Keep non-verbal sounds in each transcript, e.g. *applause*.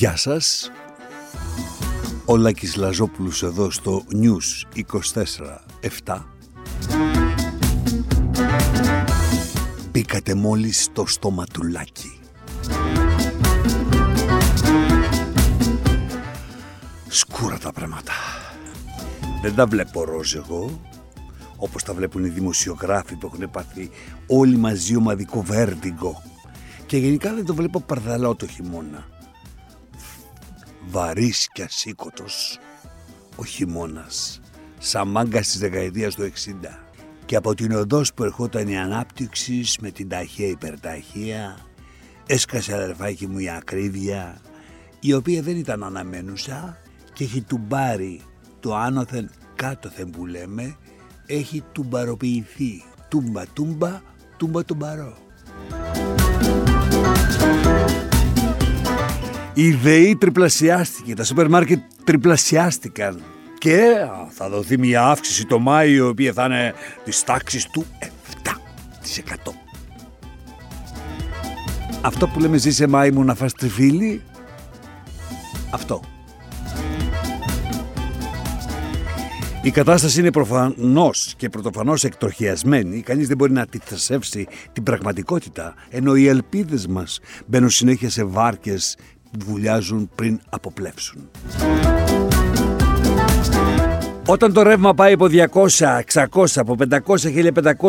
Γεια σας. Ο Λάκης Λαζόπουλος εδώ στο News 24-7. Μπήκατε μόλις στο στοματουλάκι. Σκούρα τα πράγματα. Δεν τα βλέπω ροζ εγώ, όπως τα βλέπουν οι δημοσιογράφοι που έχουν πάθει όλοι μαζί ομαδικό βέρντιγκο. Και γενικά δεν το βλέπω παρδαλό το χειμώνα. Βαρύς και ασήκωτος ο χειμώνας, σαν μάγκα της δεκαετίας του 60. Και από την οδός που ερχόταν η ανάπτυξης με την ταχεία υπερταχεία, έσκασε αδερφάκι μου η ακρίβεια, η οποία δεν ήταν αναμένουσα και έχει τουμπάρει το άνωθεν κάτωθεν που λέμε, έχει τουμπαροποιηθεί. Τούμπα τούμπα, τούμπα τουμπαρό. Η ΔΕΗ τριπλασιάστηκε, τα σούπερ μάρκετ τριπλασιάστηκαν και θα δοθεί μια αύξηση το Μάιο η οποία θα είναι της τάξης του 7%. Αυτό που λέμε ζήσε Μάη μου να φας τριφύλι, αυτό. Η κατάσταση είναι προφανώς και πρωτοφανώς εκτροχιασμένη. Κανείς δεν μπορεί να αντιθασεύσει την πραγματικότητα, ενώ οι ελπίδες μας μπαίνουν συνέχεια σε βάρκες που βουλιάζουν πριν αποπλέψουν. Όταν το ρεύμα πάει από 200, 600, από 500,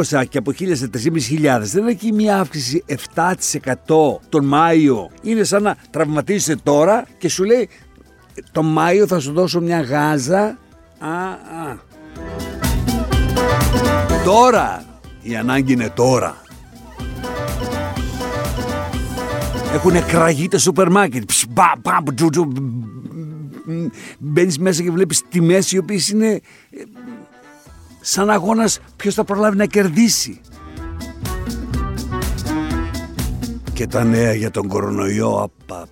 1500 και από 1000 σε 3.500 δεν έχει μια αύξηση 7% τον Μάιο. Είναι σαν να τραυματίζεσαι τώρα και σου λέει τον Μάιο θα σου δώσω μια γάζα. Α, α. Τώρα! Η ανάγκη είναι τώρα. Έχουν κραγεί τα σούπερ μάρκετ. Μπαίνεις μέσα και βλέπεις τιμές οι οποίες είναι ε, σαν αγώνας ποιος θα προλάβει να κερδίσει. Και τα νέα για τον κορονοϊό. Απα,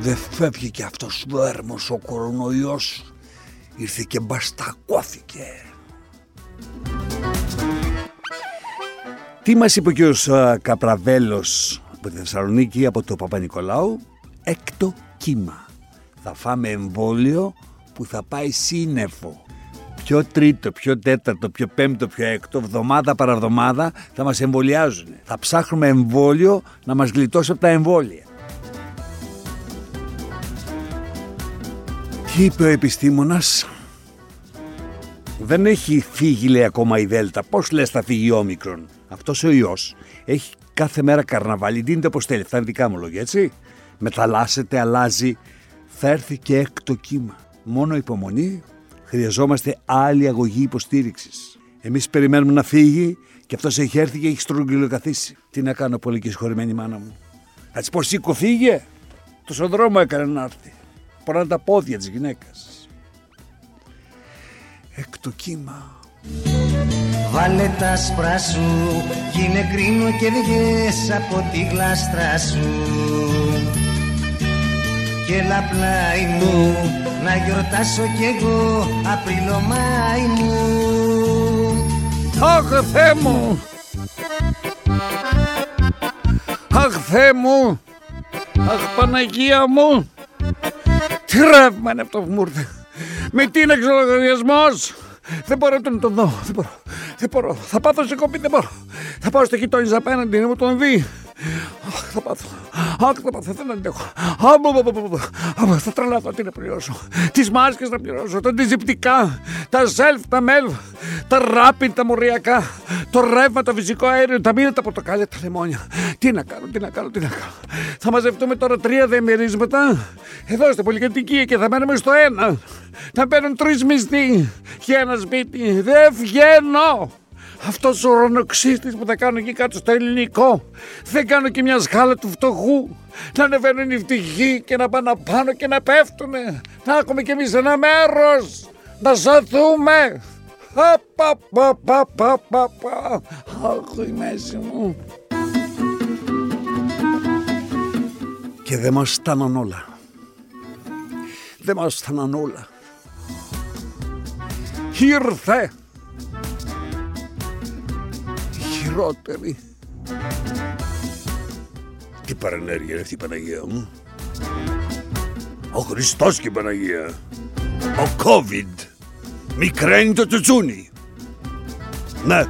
Δεν φεύγει και αυτός ο έρμος ο κορονοϊός. Ήρθε και μπαστακώθηκε. Τι μας είπε ο κ. Καπραβέλος από τη Θεσσαλονίκη, από το Παπα-Νικολάου, έκτο κύμα. Θα φάμε εμβόλιο που θα πάει σύννεφο. Πιο τρίτο, πιο τέταρτο, πιο πέμπτο, πιο έκτο, εβδομάδα παραβδομάδα θα μας εμβολιάζουν. Θα ψάχνουμε εμβόλιο να μας γλιτώσει από τα εμβόλια. Τι είπε ο επιστήμονας, δεν έχει φύγει λέει ακόμα η Δέλτα. Πώς λες θα φύγει ο Όμικρον; Αυτός ο ιός έχει κάθε μέρα καρναβάλι, δίνεται όπως θέλει. Αυτά είναι δικά μου λόγια, έτσι. Μεταλλάσσεται, αλλάζει. Θα έρθει και έκτο κύμα. Μόνο υπομονή. Χρειαζόμαστε άλλη αγωγή υποστήριξης. Εμείς περιμένουμε να φύγει και αυτός έχει έρθει και έχει στρογγυλοκαθίσει. Τι να κάνω, πολύ και συγχωρημένη μάνα μου. Έτσι πω σήκω, φύγε. Τόσο δρόμο έκανε να έρθει. Ποράνε τα πόδια της γυναίκας. Έκτο κύμα. Βάλε τα σπρά σου Γίνε κρίνο και βγες από τη γλάστρα σου. Και έλα πλάι μου Να γιορτάσω κι εγώ Απρίλο Μάη μου. Αχ Θεέ μου. Αχ Θεέ μου. Αχ Παναγία μου. Τι ρεύμα είναι αυτό που μου ήρθε. Με τι είναι εξολογιασμός δεν μπορώ να τον δω. Δεν μπορώ. Δεν μπορώ. Θα πάθω σε κοπή. Δεν μπορώ. Θα πάω στο γειτόνι απέναντι να μου τον δει. Αχ, θα πάθω. Αχ, θα πάθω. Δεν αντέχω. Αχ, θα τρελαθώ. Τι να πληρώσω. Τις μάσκες να πληρώσω. Τα αντιζυπτικά. Τα self, τα melf. Τα rapid, τα μοριακά. Το ρεύμα, το φυσικό αέριο. Τα μήνα, τα πορτοκάλια, τα λεμόνια. Τι να κάνω, τι να κάνω, τι να κάνω. Θα μαζευτούμε τώρα τρία δεμερίσματα. Εδώ στην πολυκατοικία και θα μένουμε στο ένα. Θα παίρνουν τρεις μισθοί για ένα σπίτι. Δεν βγαίνω. Αυτό ο ουρανοξύστης που θα κάνω εκεί κάτω στο ελληνικό. Δεν κάνω και μια σκάλα του φτωχού. Να ανεβαίνουν οι φτυχοί και να πάνε πάνω και να πέφτουνε. Να έχουμε κι εμείς ένα μέρος. Να σωθούμε. Αχ, η μέση μου. Και δεν μας στάναν όλα. Δεν μας στάναν όλα. Ήρθε χειρότερη Τι παρενέργεια είναι αυτή η Παναγία μου; Ο Χριστός και η Παναγία. Ο COVID. Μικραίνει το τσουτσούνι. Ναι.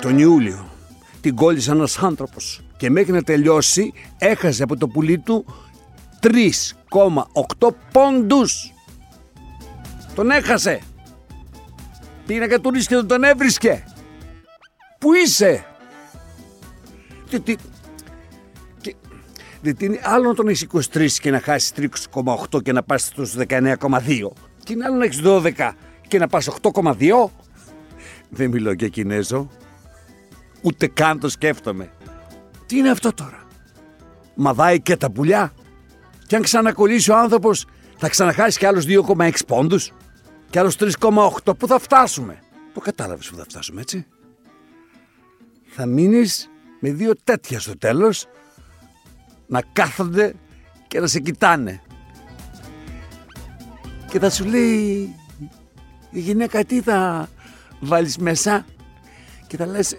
Τον Ιούλιο την κόλλησε ένας άνθρωπος και μέχρι να τελειώσει έχασε από το πουλί του 3,8 πόντους. Τον έχασε. Πήγε να και δεν τον έβρισκε. Πού είσαι; Τι, τι, γιατί είναι άλλο να τον έχεις 23 και να χάσεις 3,8 και να πας στους 19,2. Και είναι άλλο να έχεις 12 και να πας 8,2. Δεν μιλώ για Κινέζο. Ούτε καν το σκέφτομαι. Τι είναι αυτό τώρα; Μαδάει και τα πουλιά. Και αν ξανακολλήσει ο άνθρωπος, θα ξαναχάσει και άλλους 2,6 πόντους. Και άλλου 3,8. Πού θα φτάσουμε; Το κατάλαβες που θα φτάσουμε, έτσι. Θα μείνεις με δύο τέτοια στο τέλος να κάθονται και να σε κοιτάνε. Και θα σου λέει η γυναίκα τι θα βάλεις μέσα; Και θα λες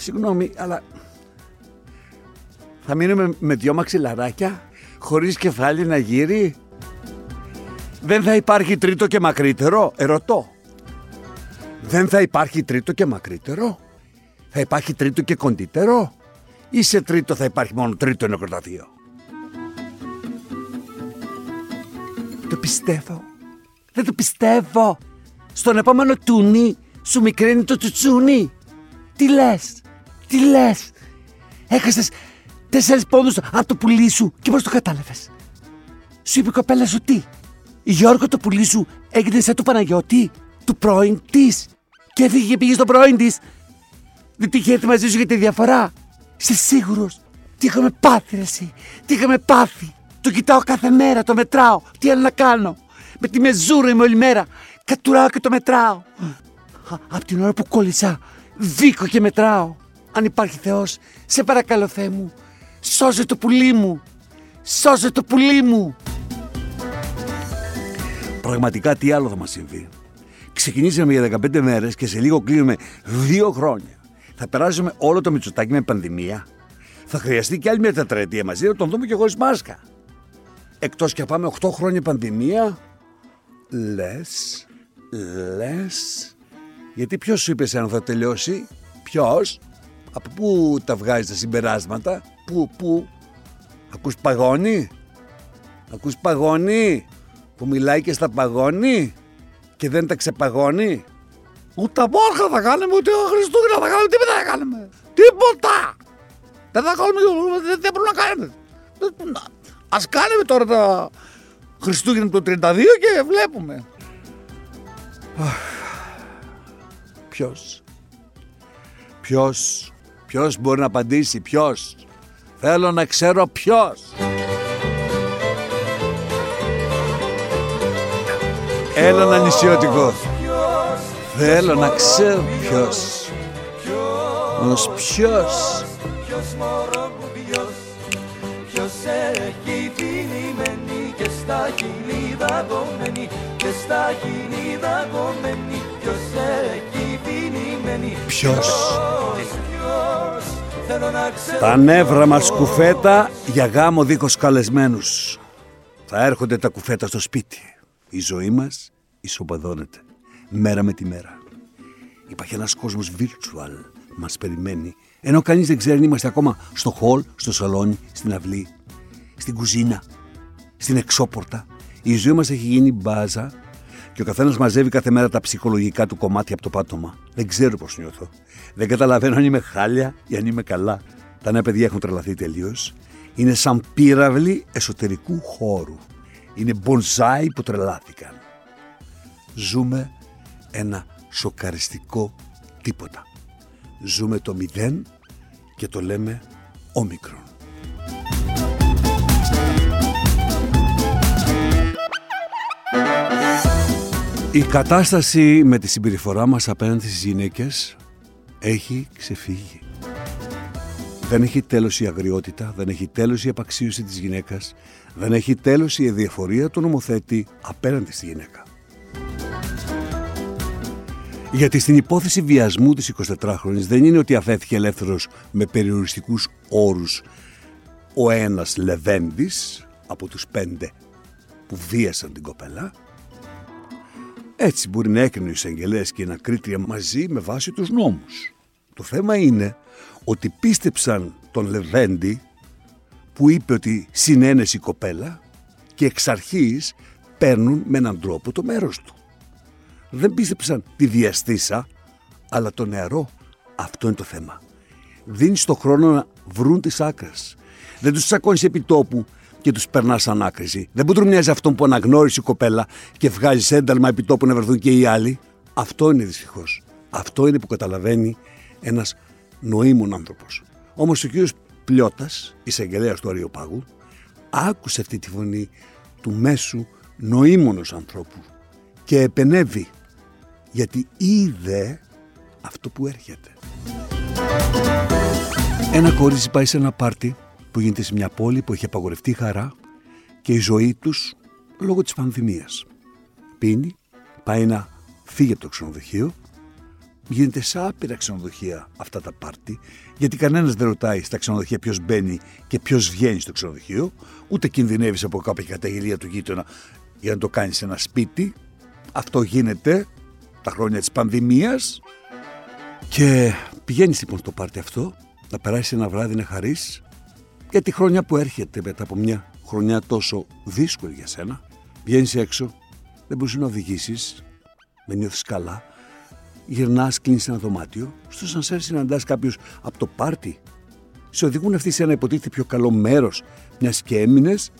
συγγνώμη αλλά θα μείνουμε με δυο μαξιλαράκια χωρίς κεφάλι να γύρει δεν θα υπάρχει τρίτο και μακρύτερο; Ερωτώ δεν θα υπάρχει τρίτο και μακρύτερο; Θα υπάρχει τρίτο και κοντύτερο; Ή σε τρίτο θα υπάρχει μόνο τρίτο νεκροταφείο. Το πιστεύω. Δεν το πιστεύω. Στον επόμενο τούνι σου μικραίνει το τσουτσούνι. Τι λες, τι λες; Έχασες τέσσερις πόντους από το πουλί σου και πώς το κατάλαβες; Σου είπε η κοπέλα σου τι; Η Γιώργο το πουλί σου έγινε σαν του Παναγιώτη, του πρώην της. Και έφυγε και πήγε στον πρώην της. Δεν τυχαίνει μαζί σου για τη διαφορά. Είσαι σίγουρος; Τι είχαμε πάθει, ρε, εσύ; Τι είχαμε πάθει; Το κοιτάω κάθε μέρα, το μετράω. Τι άλλο να κάνω; Με τη μεζούρα είμαι όλη μέρα. Κατουράω και το μετράω. Απ' την ώρα που κόλλησα, δίκω και μετράω. Αν υπάρχει Θεός, σε παρακαλώ Θεέ μου, σώζε το πουλί μου. Σώζε το πουλί μου. Πραγματικά τι άλλο θα μας συμβεί. Ξεκινήσαμε για 15 μέρες και σε λίγο κλείνουμε δύο χρόνια. Θα περάσουμε όλο το Μητσοτάκι με πανδημία. Θα χρειαστεί και άλλη μια τετραετία μαζί να τον δούμε και χωρίς μάσκα. Εκτός και πάμε 8 χρόνια πανδημία. Λες, λες. Γιατί ποιος σου είπε αν θα τελειώσει, ποιος, από πού τα βγάζεις τα συμπεράσματα, πού, πού. Ακούς παγόνι, ακούς παγόνι; Που μιλάει και στα παγόνι και δεν τα ξεπαγώνει. Ούτε Πάσχα θα κάνουμε, ούτε Χριστούγεννα θα κάνουμε, τίποτα θα κάνουμε. Τίποτα! Δεν θα κάνουμε, δεν πρέπει να κάνουμε. Α κάνουμε τώρα τα Χριστούγεννα το 32 και βλέπουμε. Ποιος; Ποιος; Ποιος μπορεί να απαντήσει, ποιος; Θέλω να ξέρω ποιος. Έλα να νησιώτικο. Θέλω να ξέρω ποιος Ως ποιος Ποιος μωρό μου ποιος Ποιος έχει την ημένη Και στα χειλίδα κομμένη Και στα χειλίδα κομμένη Ποιος έχει την ημένη Ποιος τα νεύρα μας κουφέτα για γάμο δίχως καλεσμένους. Θα έρχονται τα κουφέτα στο σπίτι. Η ζωή μας ισοπαδώνεται μέρα με τη μέρα. Υπάρχει ένας κόσμος virtual μας περιμένει, ενώ κανείς δεν ξέρει αν είμαστε ακόμα στο hall, στο σαλόνι, στην αυλή, στην κουζίνα, στην εξώπορτα. Η ζωή μας έχει γίνει μπάζα και ο καθένας μαζεύει κάθε μέρα τα ψυχολογικά του κομμάτια από το πάτωμα. Δεν ξέρω πώς νιώθω. Δεν καταλαβαίνω αν είμαι χάλια ή αν είμαι καλά. Τα νέα παιδιά έχουν τρελαθεί τελείως. Είναι σαν πύραυλοι εσωτερικού χώρου. Είναι μπονζάι που τρελάθηκαν. Ζούμε ένα σοκαριστικό τίποτα. Ζούμε το μηδέν και το λέμε όμικρον. Η κατάσταση με τη συμπεριφορά μας απέναντι στις γυναίκες έχει ξεφύγει. Δεν έχει τέλος η αγριότητα, δεν έχει τέλος η απαξίωση της γυναίκας, δεν έχει τέλος η εδιαφορία του νομοθέτη απέναντι στη γυναίκα. Γιατί στην υπόθεση βιασμού της 24χρονης δεν είναι ότι αφέθηκε ελεύθερος με περιοριστικούς όρους ο ένας Λεβέντης από τους πέντε που βίασαν την κοπέλα. Έτσι μπορεί να έκρινε ο εισαγγελέας και ένα κρίτρια μαζί με βάση τους νόμους. Το θέμα είναι ότι πίστεψαν τον Λεβέντη που είπε ότι συνένεση η κοπέλα και εξ αρχής παίρνουν με έναν τρόπο το μέρος του. Δεν πίστεψαν τη διαστήσα, αλλά το νεαρό. Αυτό είναι το θέμα. Δίνει το χρόνο να βρουν τις άκρες. Δεν τους τσακώνεις επί τόπου και τους περνάς σαν άκρηση. Δεν μπορεί μοιάζει αυτόν που αναγνώρισε η κοπέλα και βγάζει ένταλμα επί τόπου να βρεθούν και οι άλλοι. Αυτό είναι δυστυχώς. Αυτό είναι που καταλαβαίνει ένας νοήμων άνθρωπος. Όμως ο κύριος Πλιώτας, εισαγγελέας του Αριοπάγου, άκουσε αυτή τη φωνή του μέσου νοήμονος ανθρώπου και επενεύει γιατί είδε αυτό που έρχεται. Ένα κορίτσι πάει σε ένα πάρτι που γίνεται σε μια πόλη που έχει απαγορευτεί χαρά και η ζωή τους λόγω της πανδημίας. Πίνει, πάει να φύγει από το ξενοδοχείο, γίνεται σε άπειρα ξενοδοχεία αυτά τα πάρτι, γιατί κανένας δεν ρωτάει στα ξενοδοχεία ποιος μπαίνει και ποιος βγαίνει στο ξενοδοχείο, ούτε κινδυνεύεις από κάποια καταγγελία του γείτονα για να το κάνεις σε ένα σπίτι. Αυτό γίνεται τα χρόνια της πανδημίας και πηγαίνεις λοιπόν στο πάρτι αυτό, να περάσεις ένα βράδυ να χαρείς για τη χρονιά που έρχεται μετά από μια χρονιά τόσο δύσκολη για σένα. Βγαίνεις έξω, δεν μπορείς να οδηγήσεις, δεν νιώθεις καλά. Γυρνάς, κλείνεις ένα δωμάτιο. Στο σανσέρ συναντάς κάποιους από το πάρτι. Σε οδηγούν αυτοί σε ένα υποτίθεται πιο καλό μέρος, μιας και έμεινες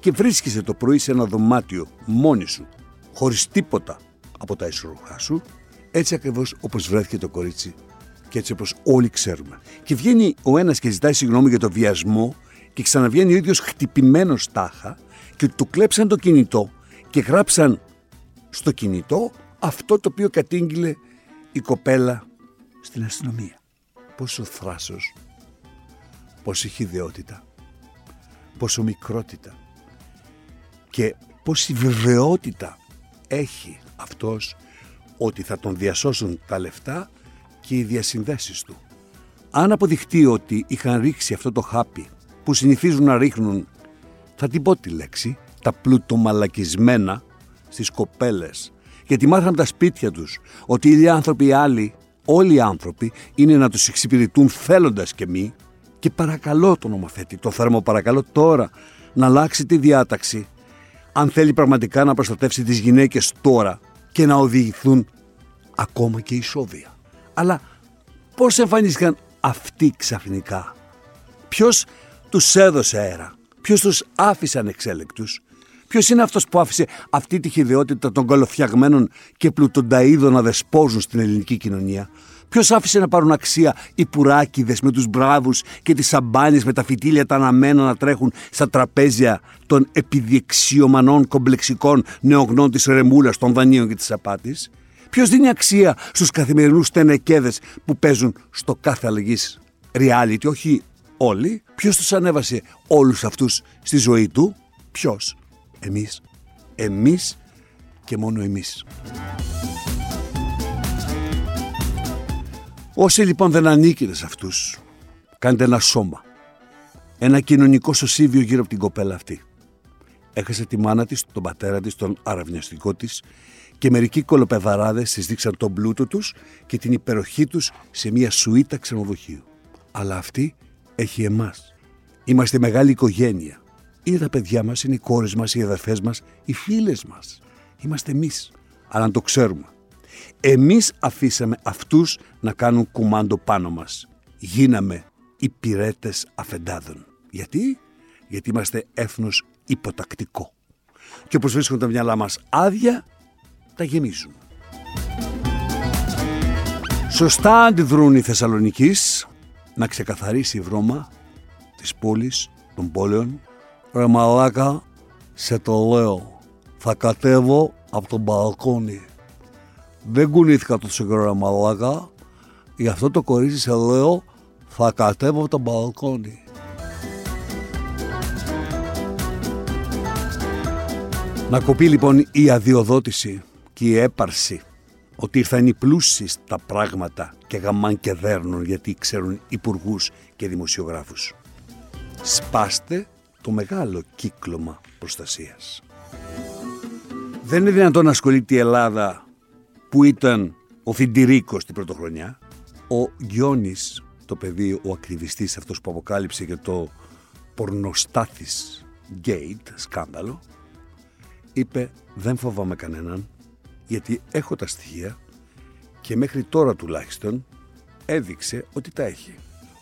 και βρίσκεσαι το πρωί σε ένα δωμάτιο μόνη σου, χωρίς τίποτα από τα ισορροχά σου, έτσι ακριβώς όπως βρέθηκε το κορίτσι και έτσι όπως όλοι ξέρουμε. Και βγαίνει ο ένας και ζητάει συγγνώμη για το βιασμό και ξαναβγαίνει ο ίδιος χτυπημένος τάχα και του κλέψαν το κινητό και γράψαν στο κινητό αυτό το οποίο κατήγγειλε η κοπέλα στην αστυνομία. Πόσο θράσος, πόση χιδεότητα, πόσο μικρότητα και πόση βεβαιότητα έχει αυτός ότι θα τον διασώσουν τα λεφτά και οι διασυνδέσεις του. Αν αποδειχτεί ότι είχαν ρίξει αυτό το χάπι που συνηθίζουν να ρίχνουν, θα την πω τη λέξη, τα πλουτομαλακισμένα στις κοπέλες, γιατί μάθαν τα σπίτια τους ότι οι άνθρωποι άλλοι, όλοι οι άνθρωποι, είναι να τους εξυπηρετούν θέλοντας και μη και παρακαλώ τον νομοθέτη, το θέρμο παρακαλώ τώρα να αλλάξει τη διάταξη αν θέλει πραγματικά να προστατεύσει τις γυναίκες τώρα και να οδηγηθούν ακόμα και ισόβια. Αλλά πώς εμφανίστηκαν αυτοί ξαφνικά; Ποιος τους έδωσε αέρα; Ποιος τους άφησε ανεξέλεκτους. Ποιος είναι αυτός που άφησε αυτή τη χειδαιότητα των καλοφτιαγμένων και πλουτονταίδων να δεσπόζουν στην ελληνική κοινωνία; Ποιος άφησε να πάρουν αξία οι πουράκιδες με τους μπράβους και τις σαμπάνιες με τα φυτίλια τα αναμένα να τρέχουν στα τραπέζια των επιδιεξιομανών κομπλεξικών νεογνών της ρεμούλας, των δανείων και της απάτης; Ποιος δίνει αξία στους καθημερινούς τενεκέδε που παίζουν στο κάθε αλλαγής reality, όχι όλοι. Ποιος τους ανέβασε όλους αυτούς στη ζωή του, Ποιος, εμείς. Εμείς και μόνο εμείς. Όσοι λοιπόν δεν ανήκετε σε αυτούς, κάντε ένα σώμα. Ένα κοινωνικό σωσίβιο γύρω από την κοπέλα αυτή. Έχασε τη μάνα της, τον πατέρα της, τον αραβιαστικό της και μερικοί κολοπεδαράδες τη δείξαν τον πλούτο τους και την υπεροχή τους σε μια σουίτα ξενοδοχείου. Αλλά αυτή έχει εμάς. Είμαστε μεγάλη οικογένεια. Είναι τα παιδιά μας, είναι οι κόρες μας, οι αδερφές μας, οι φίλες μας. Είμαστε εμείς. Αλλά να το ξέρουμε. Εμείς αφήσαμε αυτούς να κάνουν κουμάντο πάνω μας. Γίναμε υπηρέτε αφεντάδων. Γιατί; Γιατί είμαστε έθνος υποτακτικό. Και όπως βρίσκουν τα μυαλά μας άδεια, τα γεμίζουν. Σωστά αντιδρούν οι Θεσσαλονικείς να ξεκαθαρίσει η βρώμα της πόλης, των πόλεων. Ρε μαλάκα, σε το λέω, θα κατέβω από τον μπαλκόνι. Δεν κουνήθηκα το καιρό μαλάκα, γι' αυτό το κορίτσι σε λέω, θα κατέβω από τον μπαλκόνι. Να κοπεί λοιπόν η αδειοδότηση και η έπαρση ότι ήρθαν οι πλούσιοι στα πράγματα και γαμάν και δέρνουν γιατί ξέρουν υπουργούς και δημοσιογράφους. Σπάστε το μεγάλο κύκλωμα προστασίας. Δεν είναι δυνατόν να ασχολείται η Ελλάδα που ήταν ο Φιντηρίκος την πρωτοχρονιά. Ο Γιώνης, το παιδί, ο ακτιβιστής αυτός που αποκάλυψε και το πορνοστάθης Gate, σκάνδαλο, είπε δεν φοβάμαι κανέναν γιατί έχω τα στοιχεία και μέχρι τώρα τουλάχιστον έδειξε ότι τα έχει.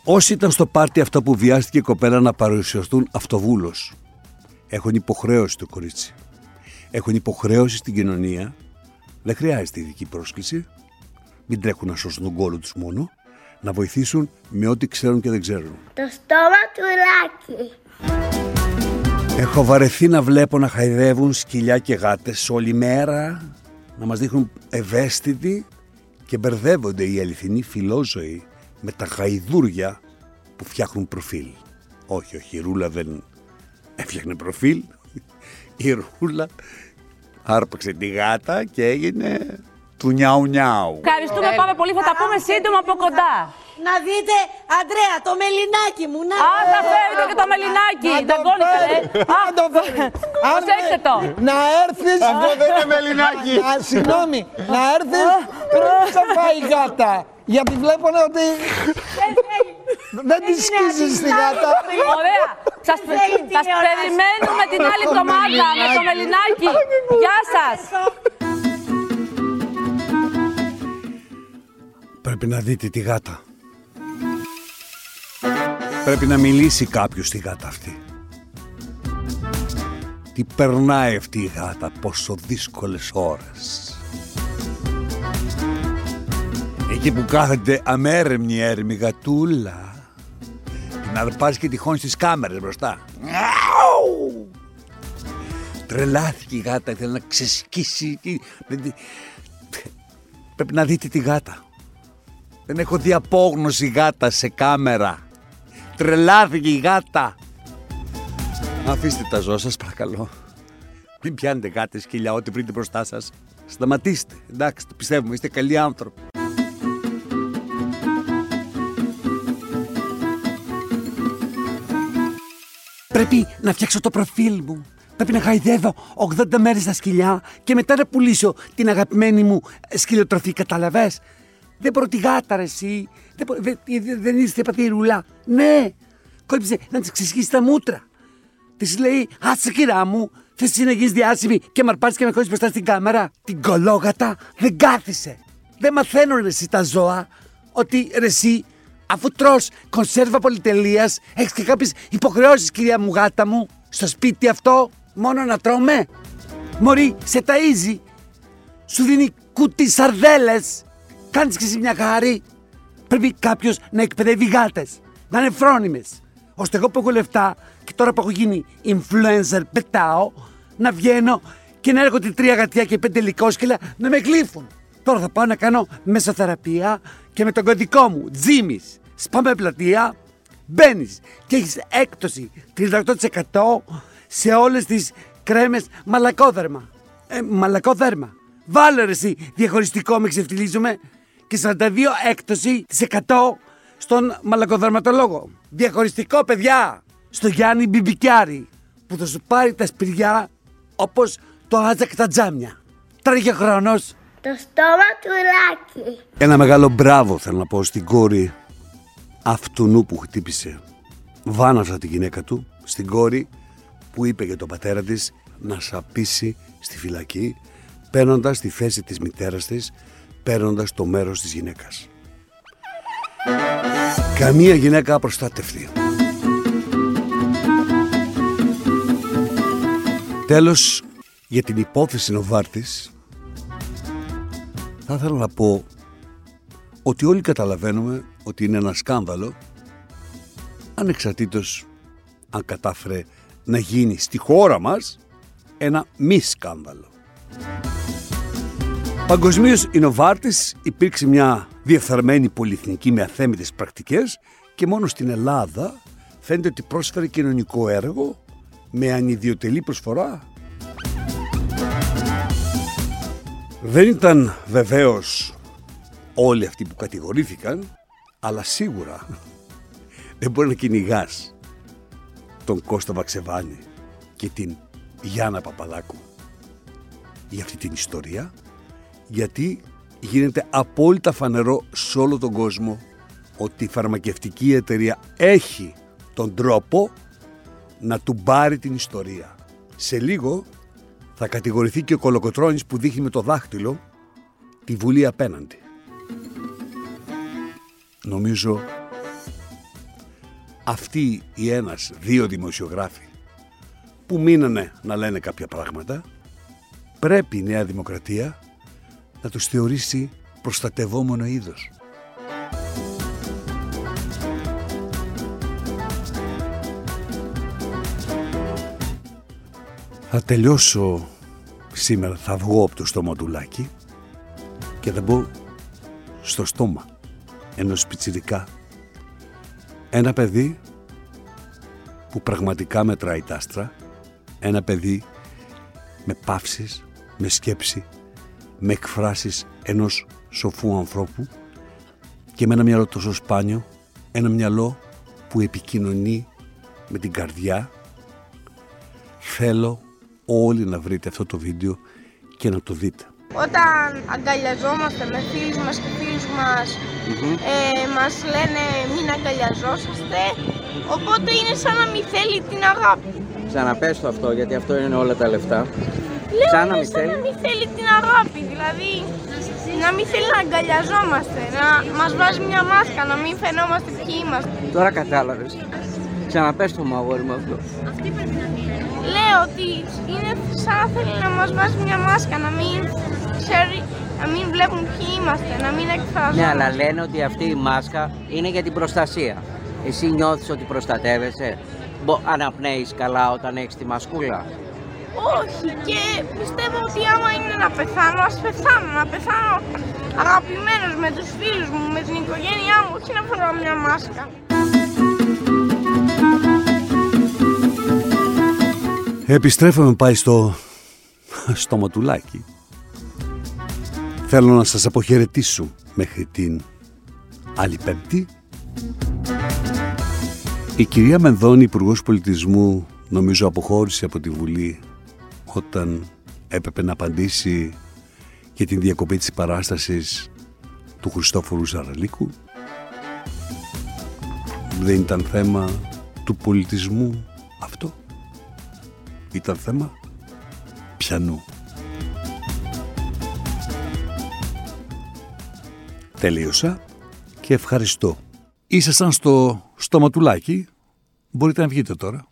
Όσοι ήταν στο πάρτι αυτό που βιάστηκε η κοπέλα να παρουσιαστούν αυτοβούλος έχουν υποχρέωση το κορίτσι. Έχουν υποχρέωση στην κοινωνία. Δεν χρειάζεται ειδική πρόσκληση. Μην τρέχουν να σώσουν τον κόλλο τους μόνο. Να βοηθήσουν με ό,τι ξέρουν και δεν ξέρουν. Το στόμα του Λάκη. Έχω βαρεθεί να βλέπω να χαϊδεύουν σκυλιά και γάτες όλη μέρα, να μας δείχνουν ευαίσθητοι και μπερδεύονται οι αληθινοί φιλόζωοι με τα γαϊδούρια που φτιάχνουν προφίλ. Όχι, όχι, η Ρούλα δεν έφτιαχνε προφίλ. Η Ρούλα άρπαξε τη γάτα και έγινε του νιάου νιάου. Ευχαριστούμε, πάμε πολύ. Θα τα πούμε σύντομα από κοντά. Να δείτε, Αντρέα, το μελινάκι μου. Να... Α, θα φέρετε και το μελινάκι. Δεν κόνηκα, ε. Α, το φέρει. Προσέξτε το; Να έρθεις... Αυτό δεν είναι μελινάκι. Α, Συγγνώμη, να έρθεις πριν σε φάει η γάτα. Γιατί βλέπω ότι δεν τη σκίζεις τη γάτα. Ωραία. Σας, σας περιμένουμε την άλλη εβδομάδα με το μελινάκι. Γεια σας. Πρέπει να δείτε τη γάτα. Πρέπει να μιλήσει κάποιος στη γάτα αυτή. Τι περνάει αυτή η γάτα, πόσο δύσκολες ώρες. Εκεί που κάθεται αμέρεμνη έρμη γατούλα. Την αρπάζει και τυχόν στις κάμερες μπροστά. Νιάου! Τρελάθηκε η γάτα, ήθελε να ξεσκίσει. Πρέπει να δείτε τη γάτα. Δεν έχω δει απόγνωση γάτα σε κάμερα. Τρελάθηκε η γάτα. Αφήστε τα ζώα σας παρακαλώ. Μην πιάνετε γάτες σκυλιά ό,τι βρείτε μπροστά σας. Σταματήστε. Εντάξει, το πιστεύουμε. Είστε καλοί άνθρωποι. Πρέπει να φτιάξω το προφίλ μου. Πρέπει να χαϊδεύω 80 μέρες στα σκυλιά και μετά να πουλήσω την αγαπημένη μου σκυλοτροφή, καταλαβες. Δεν μπορώ τη γάτα ρε εσύ. Δεν, μπορώ- δεν, δεν, δεν είστε πατήρουλα. Ναι. Κόλλησε να της ξεσχίσει τα μούτρα. Της λέει, άσε κυρά μου, θες εσύ να γίνεις διάσημη και με αρπάζεις και με χωρίς μπροστά στην κάμερα. Την κολόγατα δεν κάθισε. Δεν μαθαίνουν ρε εσύ τα ζώα ότι ρε εσύ αφού τρως κονσέρβα πολυτελείας έχεις και κάποιες υποχρεώσεις κυρία μου γάτα μου στο σπίτι αυτό μόνο να τρώμε. Μωρή, σε ταΐζει. Σου δίνει κουτί σαρδέλες. Κάνεις και εσύ μια χάρη. Πρέπει κάποιος να εκπαιδεύει γάτες. Να είναι φρόνιμες. Ώστε εγώ που έχω λεφτά και τώρα που έχω γίνει influencer, πετάω να βγαίνω και να έρχονται τρία γατιά και πέντε λικόσκυλα να με γλύφουν. Τώρα θα πάω να κάνω μεσοθεραπεία και με τον κωδικό μου, Τζίμις. Σπάμε πλατεία, μπαίνεις και έχεις έκπτωση 38% σε όλες τις κρέμες μαλακόδερμα. Ε, μαλακόδερμα. Βάλε ρε εσύ διαχωριστικό με ξεφτυλίζουμε και 42 έκπτωση της 100 στον μαλακοδερματολόγο. Διαχωριστικό παιδιά στο Γιάννη Μπιμπικιάρη που θα σου πάρει τα σπηριά όπως το άτζακ τα τζάμια. Τρέχει ο χρόνος. Το στόμα του Λάκη. Ένα μεγάλο μπράβο θέλω να πω στην κόρη αυτού που χτύπησε βάναυσα τη γυναίκα του, στην κόρη που είπε για τον πατέρα της να σαπίσει στη φυλακή παίρνοντας τη θέση της μητέρας της, παίρνοντας το μέρος της γυναίκας. Καμία γυναίκα απροστάτευτη. Τέλος, για την υπόθεση Νοβάρτης, θα ήθελα να πω ότι όλοι καταλαβαίνουμε ότι είναι ένα σκάνδαλο ανεξαρτήτως αν κατάφερε να γίνει στη χώρα μας ένα μη σκάνδαλο. Παγκοσμίως η Νοβάρτης υπήρξε μια διεφθαρμένη πολυεθνική με αθέμητες πρακτικές και μόνο στην Ελλάδα φαίνεται ότι πρόσφερε κοινωνικό έργο με ανιδιοτελή προσφορά. Δεν ήταν βεβαίως όλοι αυτοί που κατηγορήθηκαν, αλλά σίγουρα *laughs* δεν μπορεί να κυνηγάς τον Κώστα Βαξεβάνη και την Γιάννα Παπαδάκου για αυτή την ιστορία, γιατί γίνεται απόλυτα φανερό σε όλο τον κόσμο ότι η φαρμακευτική εταιρεία έχει τον τρόπο να του πάρει την ιστορία. Σε λίγο θα κατηγορηθεί και ο Κολοκοτρώνης που δείχνει με το δάχτυλο τη Βουλή απέναντι. Νομίζω αυτοί οι ένας, δύο δημοσιογράφοι που μείνανε να λένε κάποια πράγματα πρέπει η Νέα Δημοκρατία να τους θεωρήσει προστατευόμενο είδος. Θα τελειώσω σήμερα, θα βγω από το στοματουλάκι και θα μπω στο στόμα ενός πιτσιρικά. Ένα παιδί που πραγματικά μετράει τα άστρα, ένα παιδί με παύσεις, με σκέψη, με εκφράσεις ενός σοφού ανθρώπου και με ένα μυαλό τόσο σπάνιο, ένα μυαλό που επικοινωνεί με την καρδιά. Θέλω όλοι να βρείτε αυτό το βίντεο και να το δείτε. Όταν αγκαλιαζόμαστε με φίλους μας και φίλους μας, ε, μας λένε μην αγκαλιαζόσαστε, οπότε είναι σαν να μην θέλει την αγάπη. Ξαναπες το αυτό, γιατί αυτό είναι όλα τα λεφτά. Λέω Σαν να είναι μην σαν να θέλει. μην θέλει την αγάπη, δηλαδή να μην θέλει να αγκαλιαζόμαστε, να μας βάζει μια μάσκα, να μην φαινόμαστε ποιοι είμαστε. Τώρα κατάλαβες. Ξαναπες το μου αγόρι μου αυτό. Λέω ότι είναι σαν να θέλει να μας βάζει μια μάσκα, να μην ξέρει, να μην βλέπουν ποιοι είμαστε, να μην εκφραζόμαστε. Ναι, αλλά λένε ότι αυτή η μάσκα είναι για την προστασία. Εσύ νιώθεις ότι προστατεύεσαι; Μπο, αναπνέεις καλά όταν έχεις τη μασκούλα; Όχι και πιστεύω ότι άμα είναι να πεθάνω, ας πεθάνω. Να πεθάνω αγαπημένος με τους φίλους μου, με την οικογένειά μου, όχι να φοράω μια μάσκα. Επιστρέφουμε πάει στο στοματουλάκι. Θέλω να σας αποχαιρετήσω μέχρι την άλλη πέμπτη. Η κυρία Μενδώνη, Υπουργός Πολιτισμού, νομίζω αποχώρησε από τη Βουλή όταν έπρεπε να απαντήσει για την διακοπή της παράστασης του Χριστόφορου Ζαραλίκου. Δεν ήταν θέμα του πολιτισμού αυτό. Ήταν θέμα πιανού. Τελείωσα και ευχαριστώ. Ήσασταν στο στοματουλάκι. Μπορείτε να βγείτε τώρα.